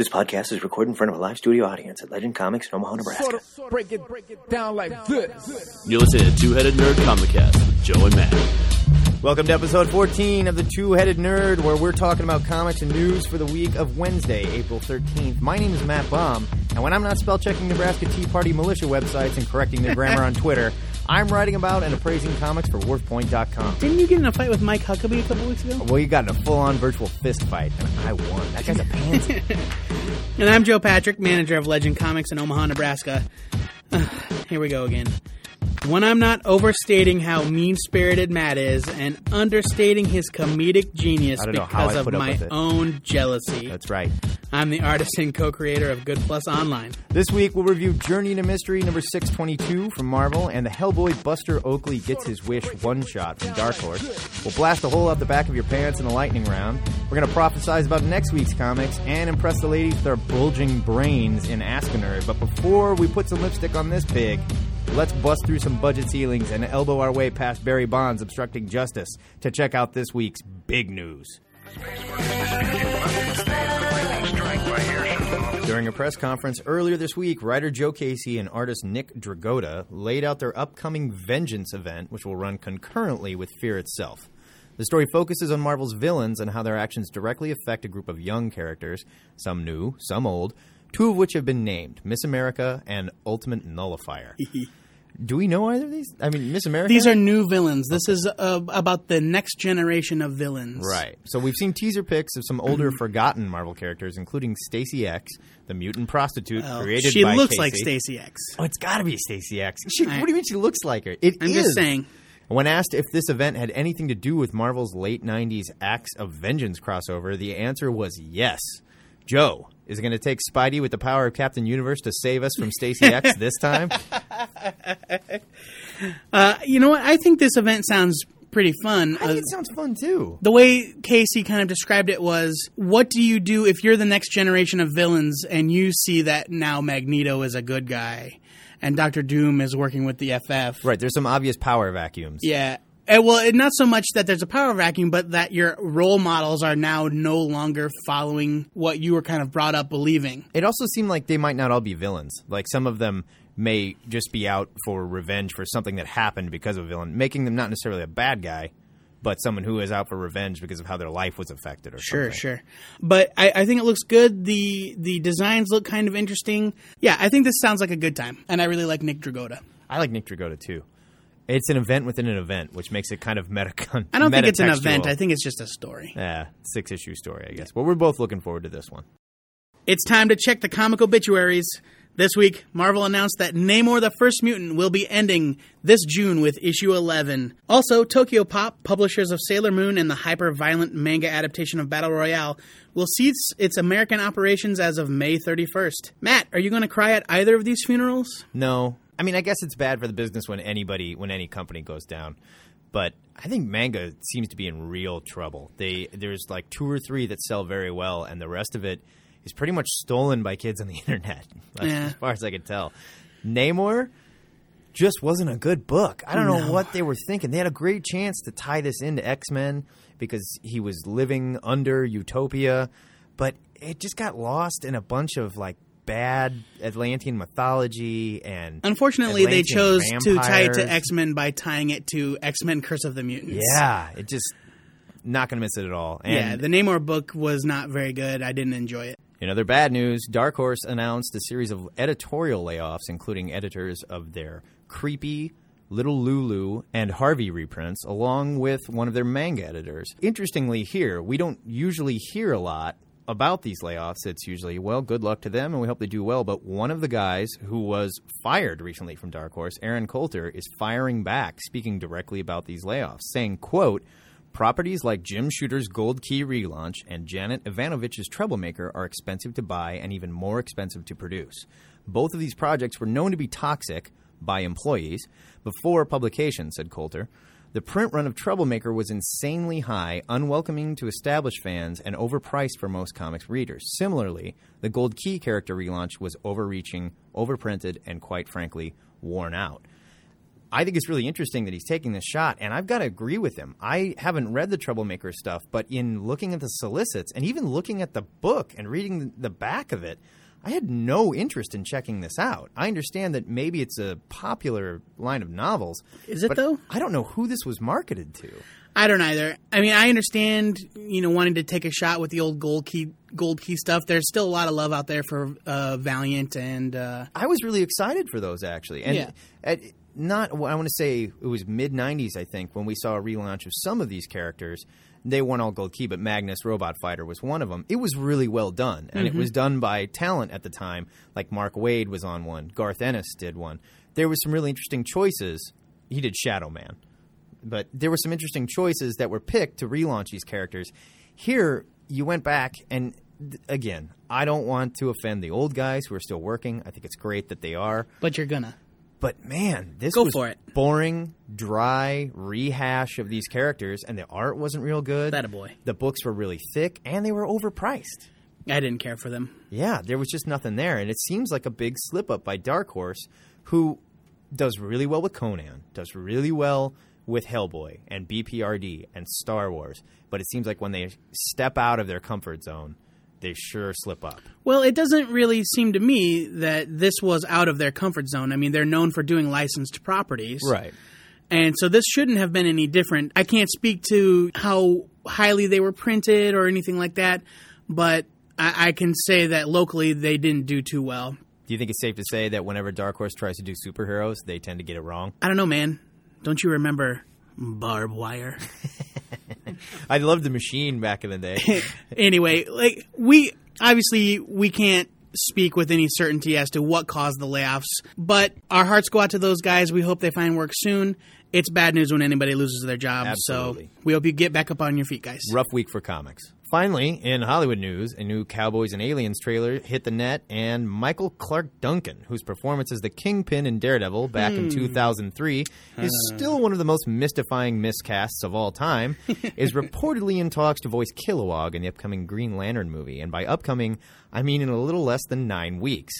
This podcast is recorded in front of a live studio audience at Legend Comics in Omaha, Nebraska. Sort of break it, break it down like this. You're listening to Two Headed Nerd Comicast with Joe and Matt. Welcome to episode 14 of the Two Headed Nerd, where we're talking about comics and news for the week of Wednesday, April 13th. My name is Matt Baum, and when I'm not spell checking Nebraska Tea Party militia websites and correcting their grammar on Twitter, I'm writing about and appraising comics for WorthPoint.com. Didn't you get in a fight with Mike Huckabee a couple weeks ago? Well, you got in a full on virtual fist fight, and I won. That guy's a pansy. And I'm Joe Patrick, manager of Legend Comics in Omaha, Nebraska. Here we go again. When I'm not overstating how mean spirited Matt is and understating his comedic genius I don't know how because of my own jealousy, That's right. I'm the artist and co creator of Good Plus Online. This week we'll review Journey to Mystery number 622 from Marvel and the Hellboy Buster Oakley Gets His Wish one shot from Dark Horse. We'll blast a hole out the back of your pants in a lightning round. We're going to prophesize about next week's comics and impress the ladies with our bulging brains in Ask a Nerd. But before we put some lipstick on this pig, let's bust through some budget ceilings and elbow our way past Barry Bonds obstructing justice to check out this week's big news. During a press conference earlier this week, writer Joe Casey and artist Nick Dragotta laid out their upcoming Vengeance event, which will run concurrently with Fear itself. The story focuses on Marvel's villains and how their actions directly affect a group of young characters, some new, some old, two of which have been named Miss America and Ultimate Nullifier. Do we know either of these? I mean, Miss America? These are new villains. This is uh, about the next generation of villains. Right. So we've seen teaser pics of some older, forgotten Marvel characters, including Stacy X, the mutant prostitute Oh, created she by looks Casey. like Stacy X. Oh, it's got to be Stacy X. She, I- what do you mean she looks like her? It I'm is. just saying. When asked if this event had anything to do with Marvel's late 90s Acts of Vengeance crossover, the answer was yes. Joe, is it going to take Spidey with the power of Captain Universe to save us from Stacy X this time? Uh, you know what? I think this event sounds pretty fun. I Uh, think it sounds fun too. the way Casey kind of described it was what do you do if you're the next generation of villains and you see that now Magneto is a good guy and Doctor Doom is working with the FF? Right, there's some obvious power vacuums. Yeah. Uh, well, it, not so much that there's a power vacuum, but that your role models are now no longer following what you were kind of brought up believing. It also seemed like they might not all be villains. Like some of them may just be out for revenge for something that happened because of a villain, making them not necessarily a bad guy, but someone who is out for revenge because of how their life was affected or Sure, something. sure. But I, I think it looks good. The the designs look kind of interesting. Yeah, I think this sounds like a good time, and I really like Nick Dragotta. I like Nick Dragotta too. It's an event within an event, which makes it kind of meta. I don't think it's an event. I think it's just a story. yeah, six issue story, I guess. Well, we're both looking forward to this one. It's time to check the comic obituaries. This week, Marvel announced that Namor the First Mutant will be ending this June with issue 11. Also, Tokyopop, publishers of Sailor Moon and the hyper violent manga adaptation of Battle Royale, will cease its American operations as of May 31st. Matt, are you going to cry at either of these funerals? No, I mean, I guess it's bad for the business when anybody, when any company goes down. But I think manga seems to be in real trouble. They there's like two or three that sell very well, and the rest of it is pretty much stolen by kids on the internet, Yeah. as far as I can tell. Namor just wasn't a good book. I don't know what they were thinking. They had a great chance to tie this into X Men because he was living under Utopia, but it just got lost in a bunch of like bad Atlantean mythology and Unfortunately, they Atlantean chose to tie it to. X Men by tying it to X Men Curse of the Mutants. Yeah, it just not gonna miss it at all. And yeah, the Namor book was not very good. I didn't enjoy it. In other bad news, Dark Horse announced a series of editorial layoffs, including editors of their creepy Little Lulu and Harvey reprints, along with one of their manga editors. Interestingly, here, we don't usually hear a lot about these layoffs. It's usually, well, good luck to them, and we hope they do well. But one of the guys who was fired recently from Dark Horse, Aaron Coulter, is firing back, speaking directly about these layoffs, saying, quote, Properties like Jim Shooter's Gold Key relaunch and Janet Evanovich's Troublemaker are expensive to buy and even more expensive to produce. Both of these projects were known to be toxic by employees before publication, said Coulter. The print run of Troublemaker was insanely high, unwelcoming to established fans, and overpriced for most comics readers. Similarly, the Gold Key character relaunch was overreaching, overprinted, and quite frankly, worn out I think it's really interesting that he's taking this shot, and I've got to agree with him. I haven't read the Troublemaker stuff, but in looking at the solicits and even looking at the book and reading the back of it, I had no interest in checking this out. I understand that maybe it's a popular line of novels. Is it, though? I don't know who this was marketed to. I don't either. I mean, I understand, you know, wanting to take a shot with the old gold key gold key stuff. There's still a lot of love out there for uh, Valiant and uh, I was really excited for those actually, and Yeah. at not I want to say it was mid '90s I think when we saw a relaunch of some of these characters. They weren't all gold key, but Magnus Robot Fighter was one of them. It was really well done, and it mm-hmm. was done by talent at the time. Like Mark Waid was on one, Garth Ennis did one. There was some really interesting choices. He did Shadow Man, but there were some interesting choices that were picked to relaunch these characters. Here, you went back and again, I don't want to offend the old guys who are still working. I think it's great that they are, but you're gonna. But man, this Go was for it. boring, dry rehash of these characters, and the art wasn't real good. That a boy. The books were really thick, and they were overpriced. I didn't care for them. Yeah, there was just nothing there, and it seems like a big slip up by Dark Horse, who does really well with Conan, does really well with Hellboy and BPRD and Star Wars, but it seems like when they step out of their comfort zone, they sure slip up. Well, it doesn't really seem to me that this was out of their comfort zone. I mean, they're known for doing licensed properties. Right. And so this shouldn't have been any different. I can't speak to how highly they were printed or anything like that, but I, I can say that locally they didn't do too well. Do you think it's safe to say that whenever Dark Horse tries to do superheroes, they tend to get it wrong? I don't know, man. Don't you remember barbed wire? I loved the machine back in the day. anyway, like we obviously we can't speak with any certainty as to what caused the layoffs, but our hearts go out to those guys. We hope they find work soon. It's bad news when anybody loses their job. Absolutely. So we hope you get back up on your feet, guys. Rough week for comics. Finally, in Hollywood news, a new Cowboys and Aliens trailer hit the net, and Michael Clarke Duncan, whose performance as the Kingpin in Daredevil back in hmm. 2003 is still one of the most mystifying miscasts of all time, is reportedly in talks to voice Kilowog in the upcoming Green Lantern movie. And by upcoming, I mean in a little less than nine weeks.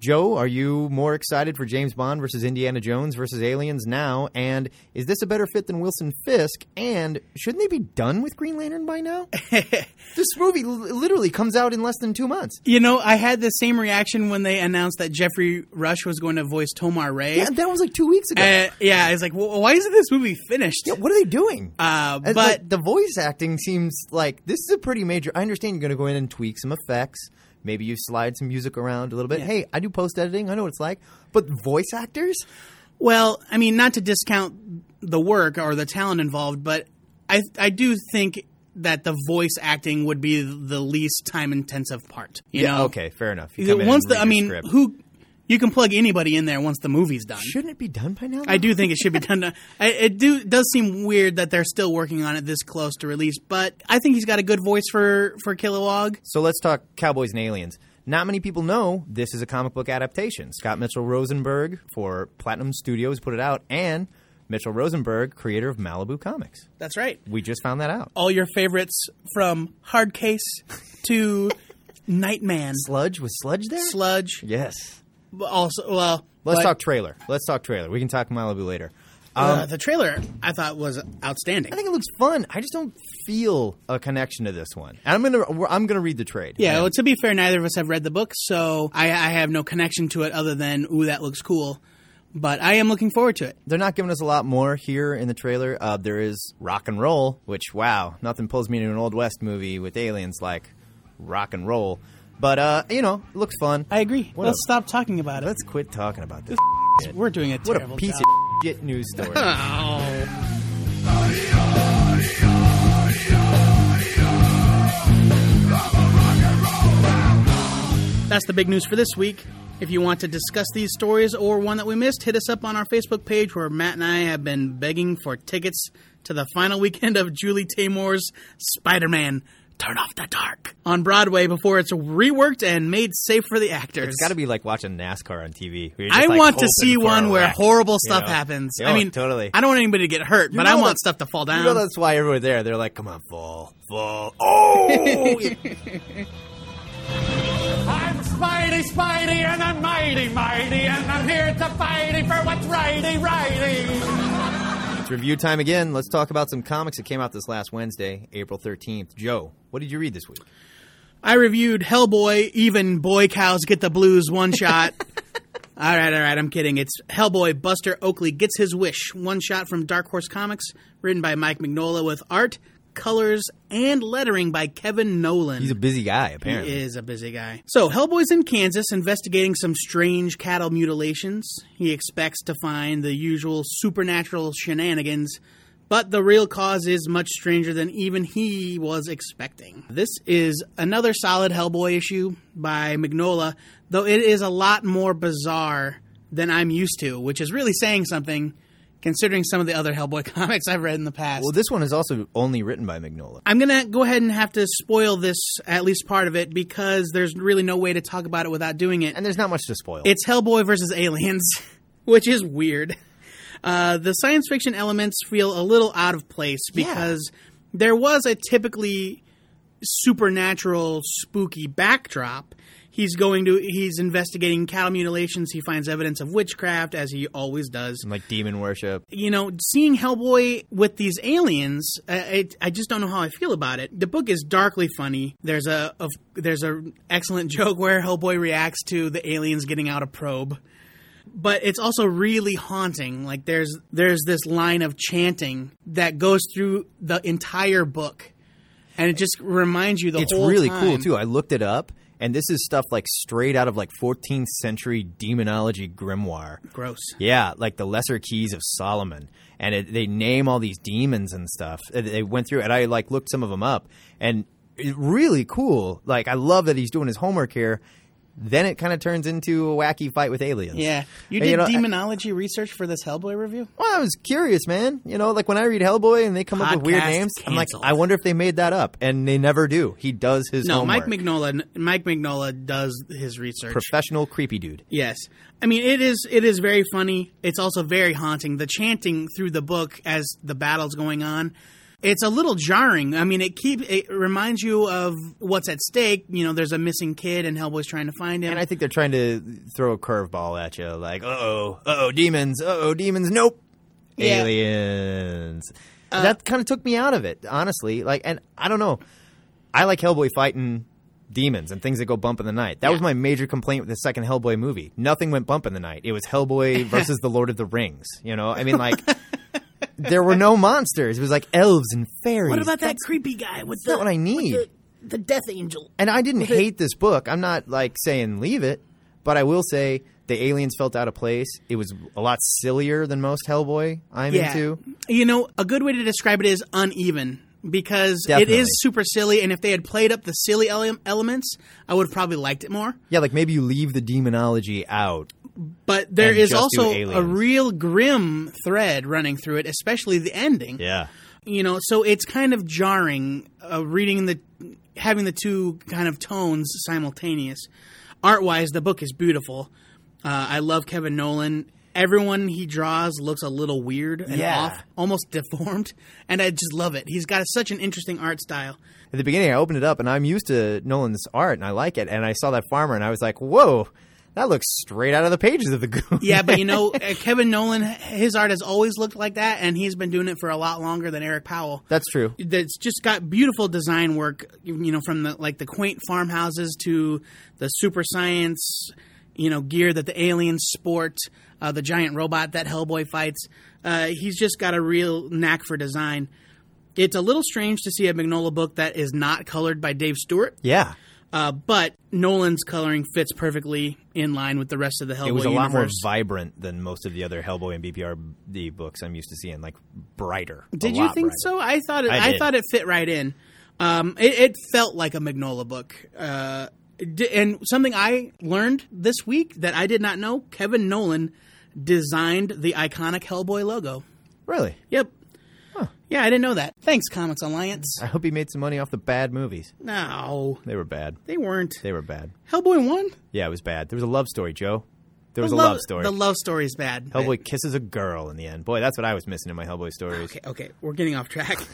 Joe, are you more excited for James Bond versus Indiana Jones versus Aliens now? And is this a better fit than Wilson Fisk? And shouldn't they be done with Green Lantern by now? this movie literally comes out in less than two months. You know, I had the same reaction when they announced that Geoffrey Rush was going to voice Tomar-Re. Yeah, that was like two weeks ago. Uh, yeah, I was like, well, why isn't this movie finished? Yeah, what are they doing? Uh, but like, the voice acting seems like this is a pretty major. I understand you're going to go in and tweak some effects. Maybe you slide some music around a little bit. Hey, I do post editing. I know what it's like. But voice actors? Well, I mean, not to discount the work or the talent involved, but I I do think that the voice acting would be the least time intensive part. You know, okay, fair enough. You come in once the I mean, script. who you can plug anybody in there once the movie's done. shouldn't it be done by now? I do think it should be done. To, I, it do does seem weird that they're still working on it this close to release, but I think he's got a good voice for for Kilowog. So let's talk Cowboys and Aliens. Not many people know this is a comic book adaptation. Scott Mitchell Rosenberg for Platinum Studios put it out, and Mitchell Rosenberg, creator of Malibu Comics. That's right. We just found that out. All your favorites from Hard Case to Nightman, Sludge was Sludge there? Sludge. yes. Also, well, Let's but, talk trailer. Let's talk trailer. We can talk Malibu later. uh, the trailer I thought was outstanding. I think it looks fun. I just don't feel a connection to this one. And I'm gonna I'm gonna read the trade. Yeah, well, to be fair, neither of us have read the book, so I, I have no connection to it other than ooh, that looks cool. But I am looking forward to it. They're not giving us a lot more here in the trailer. Uh, there is rock and roll, which wow, nothing pulls me into an old west movie with aliens like rock and roll. But uh, you know, it looks fun. I agree. What Let's a- stop talking about it. Let's quit talking about this. We're doing a What a piece job. of shit news story. That's the big news for this week. If you want to discuss these stories or one that we missed, hit us up on our Facebook page where Matt and I have been begging for tickets to the final weekend of Julie Taymor's Spider Man Turn Off the Dark on Broadway before it's reworked and made safe for the actors. It's got to be like watching NASCAR on TV. just, I like, want to see one where wreck, horrible you stuff know? happens. Yeah, I oh, mean, totally. I don't want anybody to get hurt, but I want stuff to fall down. You know that's why everyone there. They're like, "Come on, fall, fall." Oh, I'm Spidey Spidey, Spidey, and I'm mighty, mighty, and I'm here to fighty for what's righty, righty. It's review time again. Let's talk about some comics that came out this last Wednesday, April 13th. Joe, what did you read this week? I reviewed Hellboy, even boy cows get the blues one shot. all right, all right, I'm kidding. It's Hellboy Buster Oakley gets his wish. One shot from Dark Horse Comics, written by Mike Mignola with art, colors, and lettering by Kevin Nolan. He's a busy guy, apparently. He is a busy guy. So, Hellboy's in Kansas investigating some strange cattle mutilations. He expects to find the usual supernatural shenanigans, but the real cause is much stranger than even he was expecting. This is another solid Hellboy issue by Mignola, though it is a lot more bizarre than I'm used to, which is really saying something considering some of the other Hellboy comics I've read in the past. Well, this one is also only written by Mignola. I'm going to go ahead and have to spoil this, at least part of it, because there's really no way to talk about it without doing it. And there's not much to spoil. It's Hellboy versus aliens, which is weird. Uh, the science fiction elements feel a little out of place because there was a typically supernatural, spooky backdrop. He's going to he's investigating cattle mutilations. He finds evidence of witchcraft, as he always does like demon worship. you know, seeing Hellboy with these aliens, uh, it, I just don't know how I feel about it. The book is darkly funny. There's a, a there's a excellent joke where Hellboy reacts to the aliens getting out a probe, but it's also really haunting. Like there's there's this line of chanting that goes through the entire book, and it just reminds you the It's whole really time. cool too. I looked it up, and this is stuff like straight out of like 14th century demonology grimoire. Gross. Yeah, like the Lesser Keys of Solomon, and it, they name all these demons and stuff. They went through, and I like looked some of them up, and really cool. Like I love that he's doing his homework here. Then it kind of turns into a wacky fight with aliens. Yeah, you And, did know, I- demonology research for this Hellboy review. Well, I was curious, man. You know, like when I read Hellboy and they come up with weird Podcast names, I'm like. I wonder if they made that up, and they never do. He does his No, homework. Mike Mignola. Mike Mignola does his research. professional creepy dude. Yes. I mean it is it is very funny. It's also very haunting. The chanting through the book as the battle's going on. It's a little jarring. I mean it keep it reminds you of what's at stake. You know, there's a missing kid and Hellboy's trying to find him. And I think they're trying to throw a curveball at you, like, uh oh, uh oh, demons, uh oh, demons, nope, Yeah. aliens. that kind of took me out of it, honestly. Like, and I don't know, I like Hellboy fighting demons and things that go bump in the night. That was my major complaint with the second Hellboy movie. Nothing went bump in the night. It was Hellboy versus the Lord of the Rings. You know, I mean, like. There were no monsters. It was like elves and fairies. what about that That's- creepy guy with not what I need. the, the death angel? And I didn't hate this book. I'm not like saying leave it, but I will say the aliens felt out of place. It was a lot sillier than most Hellboy I'm Yeah. into. You know, a good way to describe it is uneven because Definitely. it is super silly and if they had played up the silly ele- elements, I would have probably liked it more. Yeah, like maybe you leave the demonology out. But there And is also a real grim thread running through it, especially the ending. Yeah. You know, so it's kind of jarring uh, reading the having the two kind of tones simultaneous. Art wise, the book is beautiful. Uh, I love Kevin Nolan. Everyone he draws looks a little weird and Yeah. off, almost deformed, and I just love it. He's got such an interesting art style. At the beginning, I opened it up and I'm used to Nolan's art and I like it. And I saw that farmer and I was like, whoa, that looks straight out of the pages of the Goon. Yeah, but you know, uh, Kevin Nolan, his art has always looked like that, and he's been doing it for a lot longer than Eric Powell. That's true. that's just got beautiful design work you know from the like the quaint farmhouses to the super science you know gear that the aliens sport uh, the giant robot that hellboy fights uh, he's just got a real knack for design it's a little strange to see a Mignola book that is not colored by dave stewart Yeah. Uh, but nolan's coloring fits perfectly in line with the rest of the hellboy It was a lot more vibrant than most of the other Hellboy and BPRD books I'm used to seeing, like brighter. Did you think brighter. so? I thought it. I I, thought it fit right in. Um, it, it felt like a Mignola book. Uh, and something I learned this week that I did not know: Kevin Nolan designed the iconic Hellboy logo. Really? Yep. Yeah, I didn't know that. Thanks, Comics Alliance. I hope he made some money off the bad movies. No, They were bad. they weren't. They were bad. Hellboy one. Yeah, it was bad. There was a love story, Joe. There was a love story. The love story is bad. Hellboy kisses a girl in the end. Boy, that's what I was missing in my Hellboy stories. Okay, okay, we're getting off track.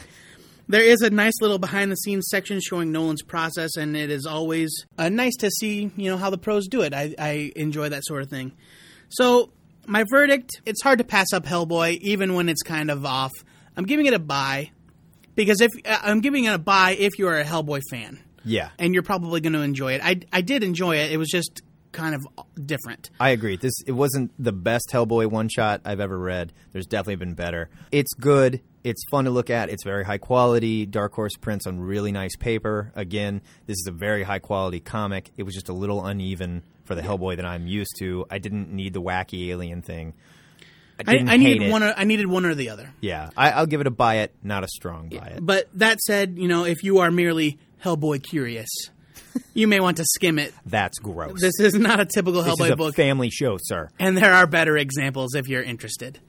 There is a nice little behind the scenes section showing Nolan's process, and it is always uh, nice to see you know how the pros do it. I, I enjoy that sort of thing. So my verdict: it's hard to pass up Hellboy, even when it's kind of off. I'm giving it a buy because if uh, I'm giving it a buy if you are a Hellboy fan, Yeah. and you're probably going to enjoy it. I I did enjoy it. It was just kind of different. I agree. This it wasn't the best Hellboy one shot I've ever read. There's definitely been better. It's good. It's fun to look at. It's very high quality. Dark Horse prints on really nice paper. Again, this is a very high quality comic. It was just a little uneven for the Hellboy that I'm used to. I didn't need the wacky alien thing. I I, didn't I hate needed it. one. Or, I needed one or the other. Yeah, I, I'll give it a buy it, not a strong buy it. But that said, you know, if you are merely Hellboy curious, you may want to skim it. That's gross. This is not a typical This Hellboy is a book, family show, sir. and there are better examples if you're interested.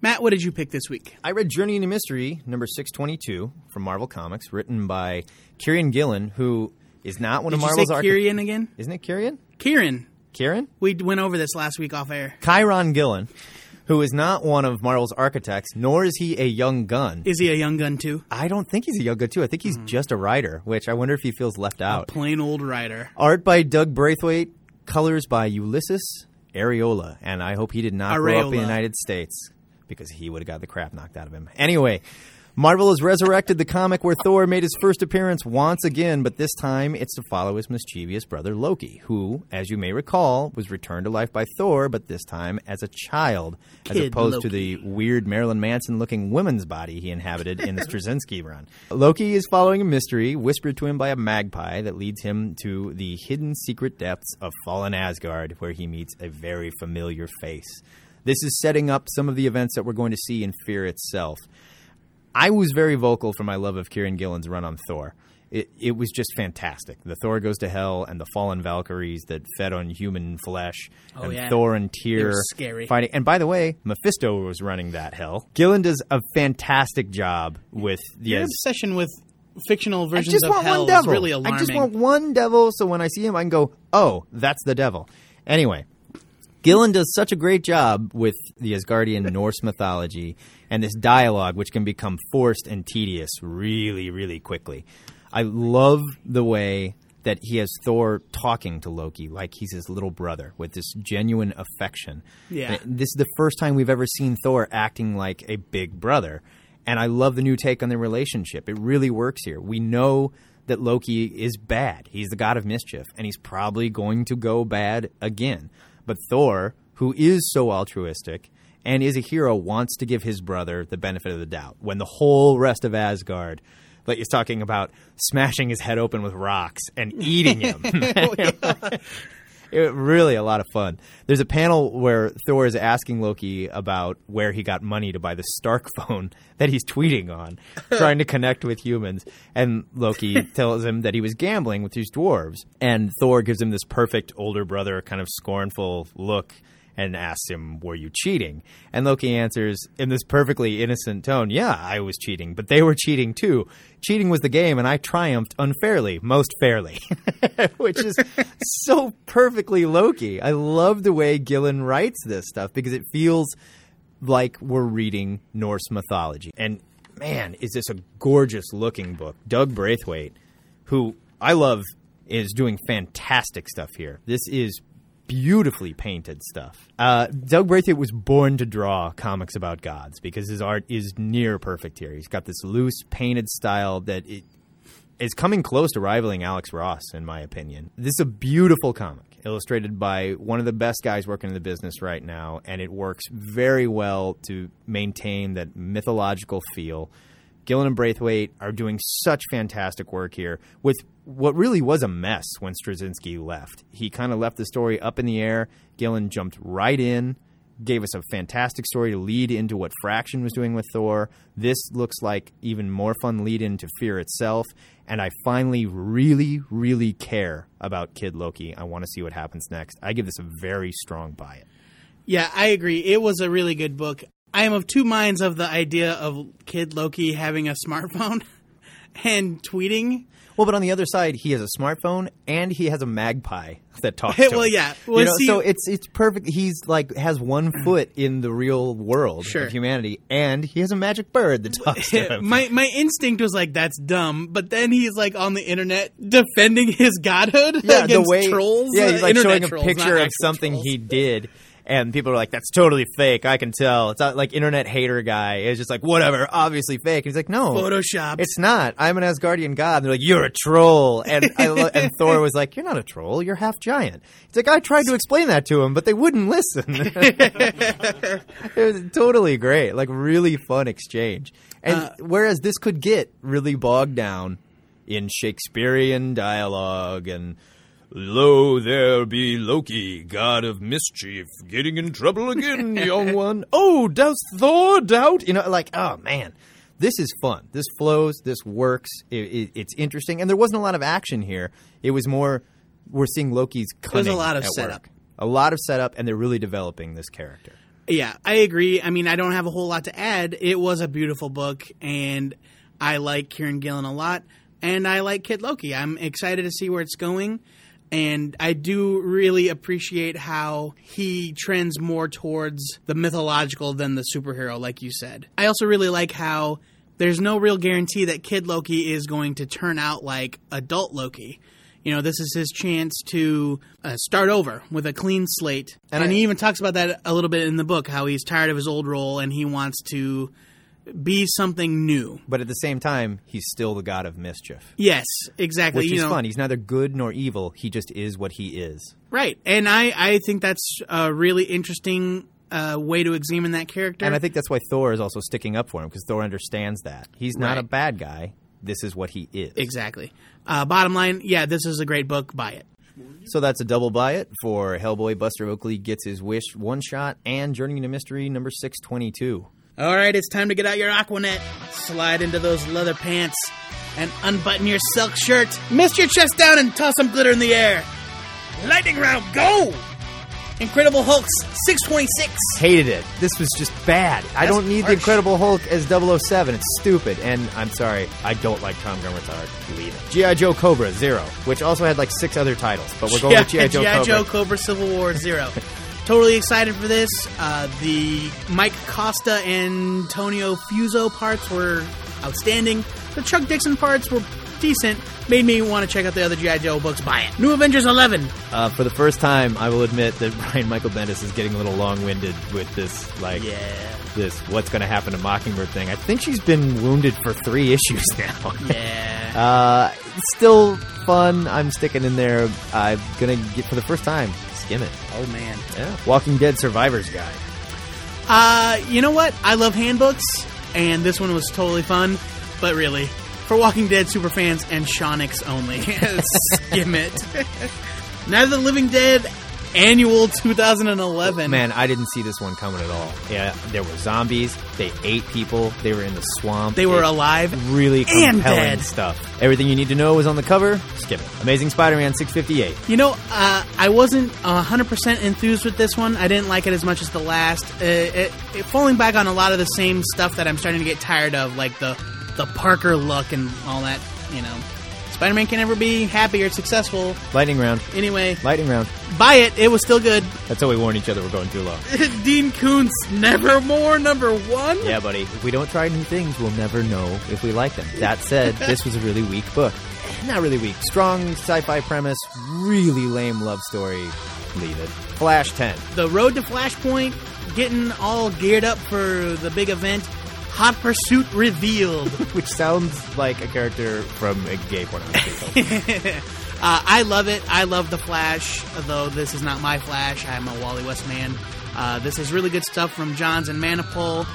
Matt, what did you pick this week? I read Journey into Mystery, number 622 from Marvel Comics, written by Kieron Gillen, who is not one Did of you Marvel's say arch- Kyrian again? Isn't it Kieran? Kieran. Kieran? We went over this last week off air. Chiron Gillen, who is not one of Marvel's architects, nor is he a young gun. Is he a young gun too? I don't think he's a young gun, too. I think he's hmm. just a writer, which I wonder if he feels left out. Plain old writer. Art by Doug Braithwaite, colors by Ulises Arreola, and I hope he did not grow up in the Areola. United States because he would have got the crap knocked out of him. Anyway, Marvel has resurrected the comic where Thor made his first appearance once again, but this time it's to follow his mischievous brother Loki, who, as you may recall, was returned to life by Thor, but this time as a child, as Kid opposed to the weird Marilyn Manson looking woman's body he inhabited in the Straczynski run. Loki is following a mystery whispered to him by a magpie that leads him to the hidden secret depths of fallen Asgard, where he meets a very familiar face. This is setting up some of the events that we're going to see in Fear itself. I was very vocal for my love of Kieron Gillen's run on Thor. It, it was just fantastic. The Thor goes to hell and the fallen Valkyries that fed on human flesh, Oh, and yeah. Thor and Tyr scary. fighting. And by the way, Mephisto was running that hell. Gillen does a fantastic job with the. Your obsession with fictional I versions just of want hell one devil. is really alarming. I just want one devil, so when I see him, I can go, "Oh, that's the devil." Anyway, Gillen does such a great job with the Asgardian Norse mythology and this dialogue, which can become forced and tedious really, really quickly. I love the way that he has Thor talking to Loki like he's his little brother with this genuine affection. Yeah. And This is the first time we've ever seen Thor acting like a big brother. And I love the new take on their relationship. It really works here. We know that Loki is bad. He's the god of mischief, and he's probably going to go bad again. But Thor, who is so altruistic and is a hero, wants to give his brother the benefit of the doubt. When the whole rest of Asgard, like is talking about smashing his head open with rocks and eating him. Oh, It, really a lot of fun. There's a panel where Thor is asking Loki about where he got money to buy the Stark phone that he's tweeting on, trying to connect with humans. And Loki tells him that he was gambling with these dwarves. And Thor gives him this perfect older brother, kind of scornful look. And asks him, Were you cheating? And Loki answers in this perfectly innocent tone, Yeah, I was cheating, but they were cheating too. Cheating was the game, and I triumphed unfairly, most fairly. Which is so perfectly Loki. I love the way Gillen writes this stuff because it feels like we're reading Norse mythology. And man, is this a gorgeous looking book. Doug Braithwaite, who I love, is doing fantastic stuff here. This is beautifully painted stuff. Uh, Doug Braithwaite was born to draw comics about gods because his art is near perfect here. He's got this loose painted style that it is coming close to rivaling Alex Ross, in my opinion. This is a beautiful comic, illustrated by one of the best guys working in the business right now, and it works very well to maintain that mythological feel. Gillen and Braithwaite are doing such fantastic work here with what really was a mess when Straczynski left. He kind of left the story up in the air. Gillen jumped right in, gave us a fantastic story to lead into what Fraction was doing with Thor. This looks like even more fun lead into Fear itself. And I finally really, really care about Kid Loki. I want to see what happens next. I give this a very strong buy it. Yeah, I agree. It was a really good book. I am of two minds of the idea of Kid Loki having a smartphone and tweeting. Well, but on the other side, he has a smartphone and he has a magpie that talks. To well, him. yeah. You Well, know, see- so it's it's perfect. He's like has one foot in the real world Sure. of humanity, and he has a magic bird that talks to him. my my instinct was like that's dumb, but then he's like on the internet defending his godhood yeah, against the way, trolls. Yeah, he's like internet showing a trolls, picture of actual something trolls. he did. And people are like, "That's totally fake. I can tell." It's not like internet hater guy is just like, "Whatever, obviously fake." And he's like, "No, photoshopped. It's not. I'm an Asgardian god." And they're like, "You're a troll." And I lo- and Thor was like, "You're not a troll. You're half giant." It's like, "I tried to explain that to him, but they wouldn't listen." it was totally great, like really fun exchange. And Uh, whereas this could get really bogged down in Shakespearean dialogue and Lo, there be Loki, god of mischief, getting in trouble again, young one. Oh, does Thor doubt? You know, like, oh man, this is fun. This flows. This works. It, it, it's interesting, and there wasn't a lot of action here. It was more we're seeing Loki's was a lot of setup. work. A lot of setup, and they're really developing this character. Yeah, I agree. I mean, I don't have a whole lot to add. It was a beautiful book, and I like Kieron Gillen a lot, and I like Kid Loki. I'm excited to see where it's going, and I do really appreciate how he trends more towards the mythological than the superhero, like you said. I also really like how there's no real guarantee that Kid Loki is going to turn out like adult Loki. You know, this is his chance to uh, start over with a clean slate. And, And he even talks about that a little bit in the book, how he's tired of his old role and he wants to be something new. But at the same time, he's still the god of mischief, Yes, exactly. which you is know, fun. He's neither good nor evil. He just is what he is. Right. And I, I think that's a really interesting uh, way to examine that character. And I think that's why Thor is also sticking up for him because Thor understands that he's not Right. a bad guy. This is what he is. Exactly. Uh, bottom line, yeah, this is a great book. Buy it. So that's a double buy it for Hellboy. Buster Oakley gets his wish one shot and Journey into Mystery number six twenty two. All right, it's time to get out your Aquanet, slide into those leather pants, and unbutton your silk shirt. Mist your chest down and toss some glitter in the air. Lightning round, go! Incredible Hulks, 626. Hated it. This was just bad. I don't need the. Incredible Hulk as 007. It's stupid. And I'm sorry, I don't like Tom Grummett's art. Leave it. G.I. Joe Cobra Zero, which also had like six other titles, but we're going with G.I. Joe G.I. Cobra. Joe Cobra Civil War Zero. totally excited for this. Uh, the Mike Costa and Antonio Fuso parts were outstanding. The Chuck Dixon parts were decent. Made me want to check out the other G.I. Joe books. Buy it. New Avengers 11. Uh, for the first time, I will admit that Brian Michael Bendis is getting a little long-winded with this, like, Yeah. this what's going to happen to Mockingbird thing. I think she's been wounded for three issues now. Yeah. Uh, still fun. I'm sticking in there. I'm gonna get for the first time. Skim it. oh, man. Yeah. Walking Dead Survivor's Guide. Uh, you know what? I love handbooks, and this one was totally fun. But really, for Walking Dead super fans and Shonix only, skim it. Night of the Living Dead Annual 2011. Man, I didn't see this one coming at all. Yeah, there were zombies. They ate people. They were in the swamp. they were alive. really and compelling dead. stuff. Everything you need to know is on the cover. Skip it. Amazing Spider-Man 658. You know, uh, I wasn't 100% enthused with this one. I didn't like it as much as the last. Uh, it, it, falling back on a lot of the same stuff that I'm starting to get tired of, like the the Parker look and all that. You know, Spider-Man can never be happy or successful. Lightning round. Anyway, Lightning round. buy it. It was still good. That's how we warn each other we're going too long. Dean Koontz, Nevermore number one. Yeah, buddy. If we don't try new things, we'll never know if we like them. That said, this was a really weak book. Not really weak. Strong sci-fi premise, really lame love story. Leave it. Flash 10. The road to Flashpoint, getting all geared up for the big event. Hot Pursuit revealed. Which sounds like a character from a gay pornography film. Uh, I love it. I love the Flash, though this is not my Flash. I'm a Wally West man. Uh, this is really good stuff from Johns and Manapul.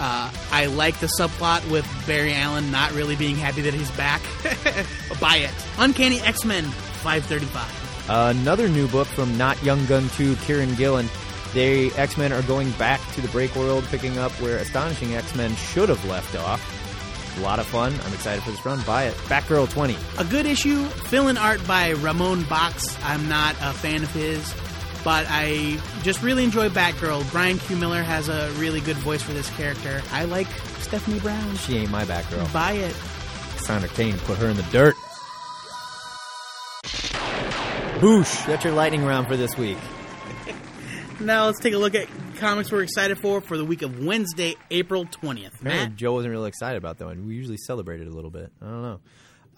Uh, I like the subplot with Barry Allen not really being happy that he's back. Buy it. Uncanny X Men 535. Another new book from Not Young Gun 2, Kieron Gillen. The X-Men are going back to the break world, picking up where Astonishing X-Men should have left off. A lot of fun. I'm excited for this run. Buy it. Batgirl 20. A good issue, fill in art by Ramon Bachs. I'm not a fan of his, but I just really enjoy Batgirl. Brian Q. Miller has a really good voice for this character. I like Stephanie Brown. She ain't my Batgirl. Buy it. Sonic Kane put her in the dirt. Boosh! That's your lightning round for this week. Now let's take a look at comics we're excited for for the week of Wednesday, April 20th. Apparently Matt? Joe wasn't really excited about that one. We usually celebrate it a little bit. I don't know.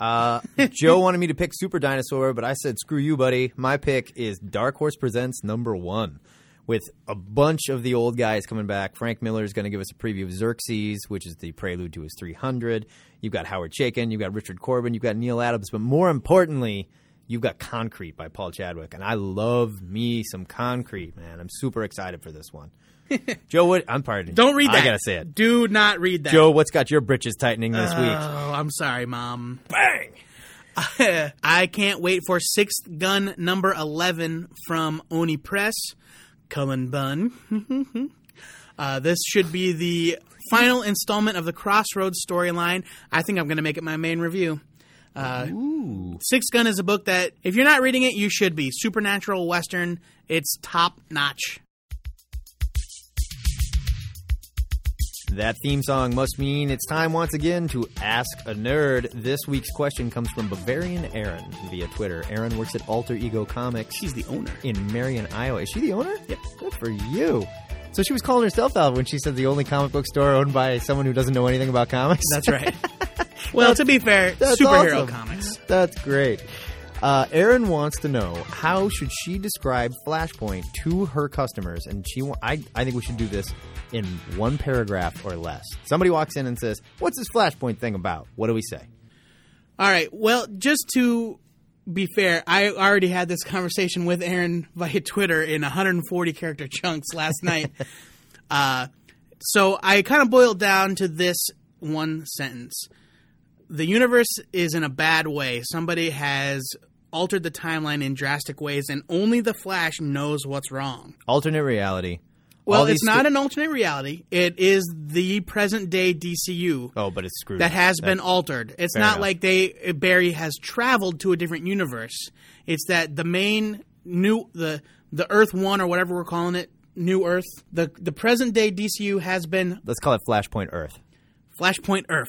Uh, Joe wanted me to pick Super Dinosaur, but I said, screw you, buddy. My pick is Dark Horse Presents number one. With a bunch of the old guys coming back. Frank Miller is going to give us a preview of Xerxes, which is the prelude to his 300. You've got Howard Chaykin, you've got Richard Corbin, you've got Neal Adams, but more importantly, you've got Concrete by Paul Chadwick. And I love me some Concrete, man. I'm super excited for this one. Joe, what? I'm pardon. Don't read that. I got to say it. Do not read that. Joe, what's got your britches tightening this week? Oh, I'm sorry, Mom. Bang! I can't wait for Sixth Gun number 11 from Oni Press. Cullen Bunn. uh, this should be the final installment of the Crossroads storyline. I think I'm going to make it my main review. Uh, Sixth Gun is a book that, if you're not reading it, you should be. Supernatural Western. It's top notch. That theme song must mean it's time once again to Ask a Nerd. This week's question comes from Bavarian Aaron via Twitter. Aaron works at Alter Ego Comics She's the owner. in Marion, Iowa. Is she the owner? Yep. Good for you. So she was calling herself out when she said the only comic book store owned by someone who doesn't know anything about comics. That's right. well, to be fair, superhero awesome. comics. That's great. Uh, Erin wants to know how should she describe Flashpoint to her customers, and she. Wa- I I think we should do this in one paragraph or less. Somebody walks in and says, "What's this Flashpoint thing about?" What do we say? All right. Well, just to be fair, I already had this conversation with Aaron via Twitter in 140 character chunks last night. uh, so I kind of boiled down to this one sentence. The universe is in a bad way. Somebody has altered the timeline in drastic ways, and only the Flash knows what's wrong. Alternate reality. Well, All it's not sto- an alternate reality. It is the present day DCU Oh, but it's screwed. that up. has been altered. It's not enough. like they Barry has traveled to a different universe. It's that the main new the the Earth One or whatever we're calling it, New Earth, the the present day DCU has been Let's call it Flashpoint Earth. Flashpoint Earth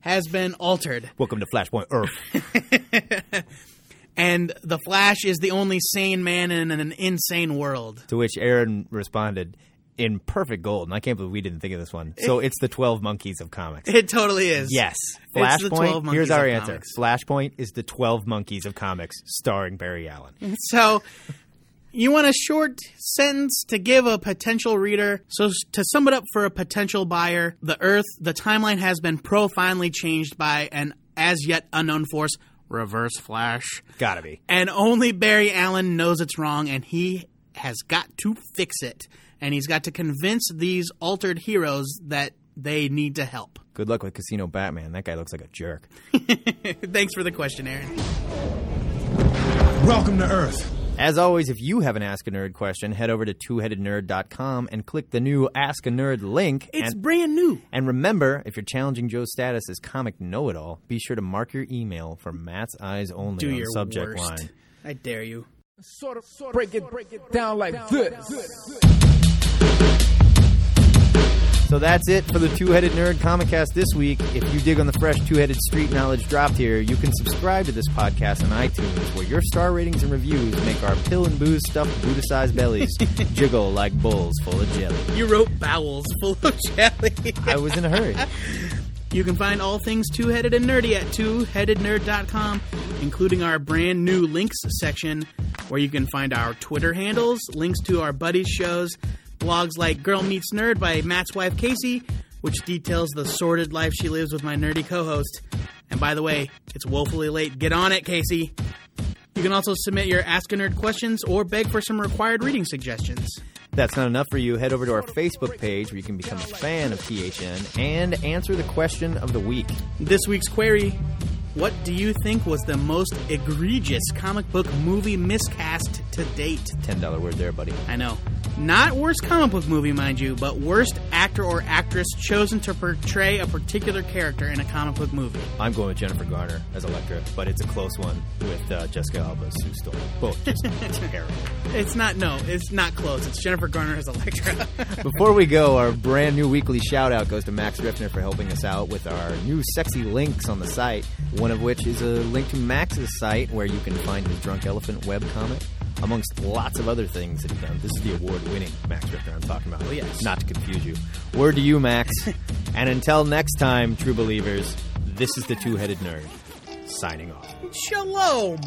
has been altered, Welcome to Flashpoint Earth. and the Flash is the only sane man in an insane world. to which Aaron responded in perfect gold, and I can't believe we didn't think of this one. So it's the Twelve Monkeys of comics. It totally is. Yes. It's the 12 Flashpoint. Here's our answer. comics. Flashpoint is the 12 Monkeys of Comics starring Barry Allen. So you want a short sentence to give a potential reader. So to sum it up for a potential buyer, the Earth, the timeline has been profoundly changed by an as yet unknown force, Reverse Flash. Gotta be. And only Barry Allen knows it's wrong, and he has got to fix it. And he's got to convince these altered heroes that they need to help. Good luck with Casino Batman. That guy looks like a jerk. Thanks for the question, Aaron. Welcome to Earth. As always, if you have an Ask a Nerd question, head over to twoheadednerd.com and click the new Ask a Nerd link. It's and, brand new. and remember, if you're challenging Joe's status as comic know-it-all, be sure to mark your email for Matt's Eyes Only Do on your the subject worst. line. I dare you. Sort of, sort of break it, break it down like this. So that's it for the Two Headed Nerd Comic Cast this week. If you dig on the fresh two headed street knowledge dropped here, you can subscribe to this podcast on iTunes, where your star ratings and reviews make our pill and booze stuffed Buddha sized bellies jiggle like bowls full of jelly. You wrote bowels full of jelly. I was in a hurry. You can find all things two headed and nerdy at twoheadednerd.com, including our brand new links section where you can find our Twitter handles, links to our buddies' shows, blogs like Girl Meets Nerd by Matt's wife Casey, which details the sordid life she lives with my nerdy co host. And by the way, it's woefully late. Get on it, Casey. You can also submit your Ask a Nerd questions or beg for some required reading suggestions. That's not enough for you. Head over to our Facebook page where you can become a fan of THN and answer the question of the week. This week's query What do you think was the most egregious comic book movie miscast to date? $10 word there, buddy. I know. Not worst comic book movie, mind you, but worst actor or actress chosen to portray a particular character in a comic book movie. I'm going with Jennifer Garner as Elektra, but it's a close one with uh, Jessica Alba, Sue Storm. Both just terrible. It's not, no, it's not close. It's Jennifer Garner as Elektra. Before we go, our brand new weekly shout out goes to Max Riffner for helping us out with our new sexy links on the site. One of which is a link to Max's site where you can find his Drunk Elephant webcomic, amongst lots of other things that he done. This is the award-winning Max Richter I'm talking about. Oh, yes. Not to confuse you. Word to you, Max. and until next time, true believers, this is the Two-Headed Nerd signing off. Shalom.